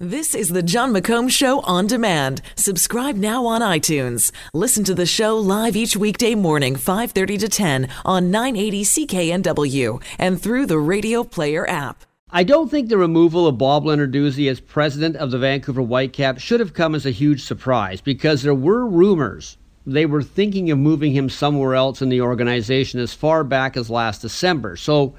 This is the Jon McComb Show on demand. Subscribe now on iTunes. Listen to the show live each weekday morning, 5:30 to 10 on 980 CKNW and through the Radio Player app. I don't think the removal of Bob Lenarduzzi as president of the Vancouver Whitecaps should have come as a huge surprise because there were rumors they were thinking of moving him somewhere else in the organization as far back as last December. So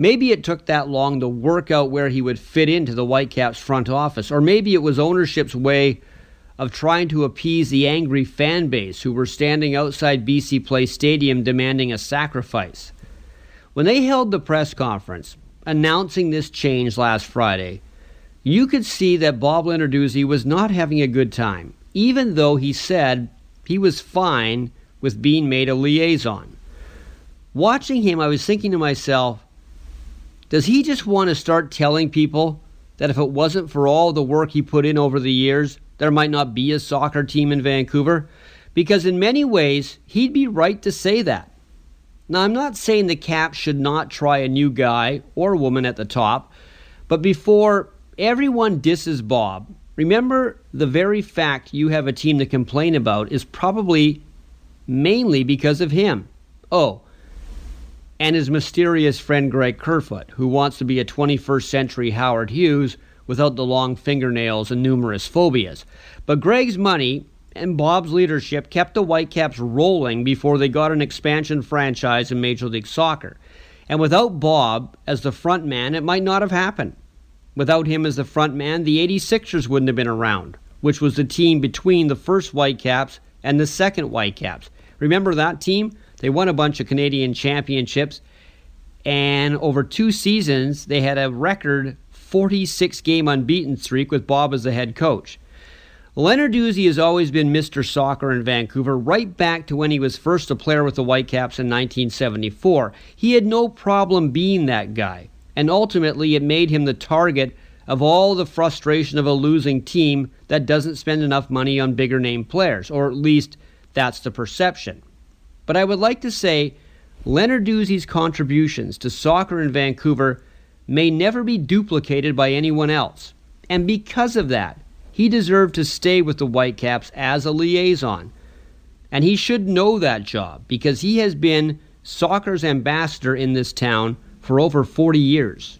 Maybe it took that long to work out where he would fit into the Whitecaps front office, or maybe it was ownership's way of trying to appease the angry fan base who were standing outside BC Place Stadium demanding a sacrifice. When they held the press conference announcing this change last Friday, you could see that Bob Lenarduzzi was not having a good time, even though he said he was fine with being made a liaison. Watching him, I was thinking to myself, does he just want to start telling people that if it wasn't for all the work he put in over the years, there might not be a soccer team in Vancouver? Because in many ways, he'd be right to say that. Now, I'm not saying the Caps should not try a new guy or woman at the top, but before everyone disses Bob, remember the very fact you have a team to complain about is probably mainly because of him. Oh, and his mysterious friend Greg Kerfoot, who wants to be a 21st century Howard Hughes without the long fingernails and numerous phobias. But Greg's money and Bob's leadership kept the Whitecaps rolling before they got an expansion franchise in Major League Soccer. And without Bob as the front man, it might not have happened. Without him as the front man, the 86ers wouldn't have been around, which was the team between the first Whitecaps and the second Whitecaps. Remember that team? They won a bunch of Canadian championships, and over two seasons, they had a record 46 game unbeaten streak with Bob as the head coach. Lenarduzzi has always been Mr. Soccer in Vancouver, right back to when he was first a player with the Whitecaps in 1974. He had no problem being that guy, and ultimately it made him the target of all the frustration of a losing team that doesn't spend enough money on bigger name players, or at least that's the perception. But I would like to say Lenarduzzi's contributions to soccer in Vancouver may never be duplicated by anyone else. And because of that, he deserved to stay with the Whitecaps as a liaison. And he should know that job because he has been soccer's ambassador in this town for over 40 years.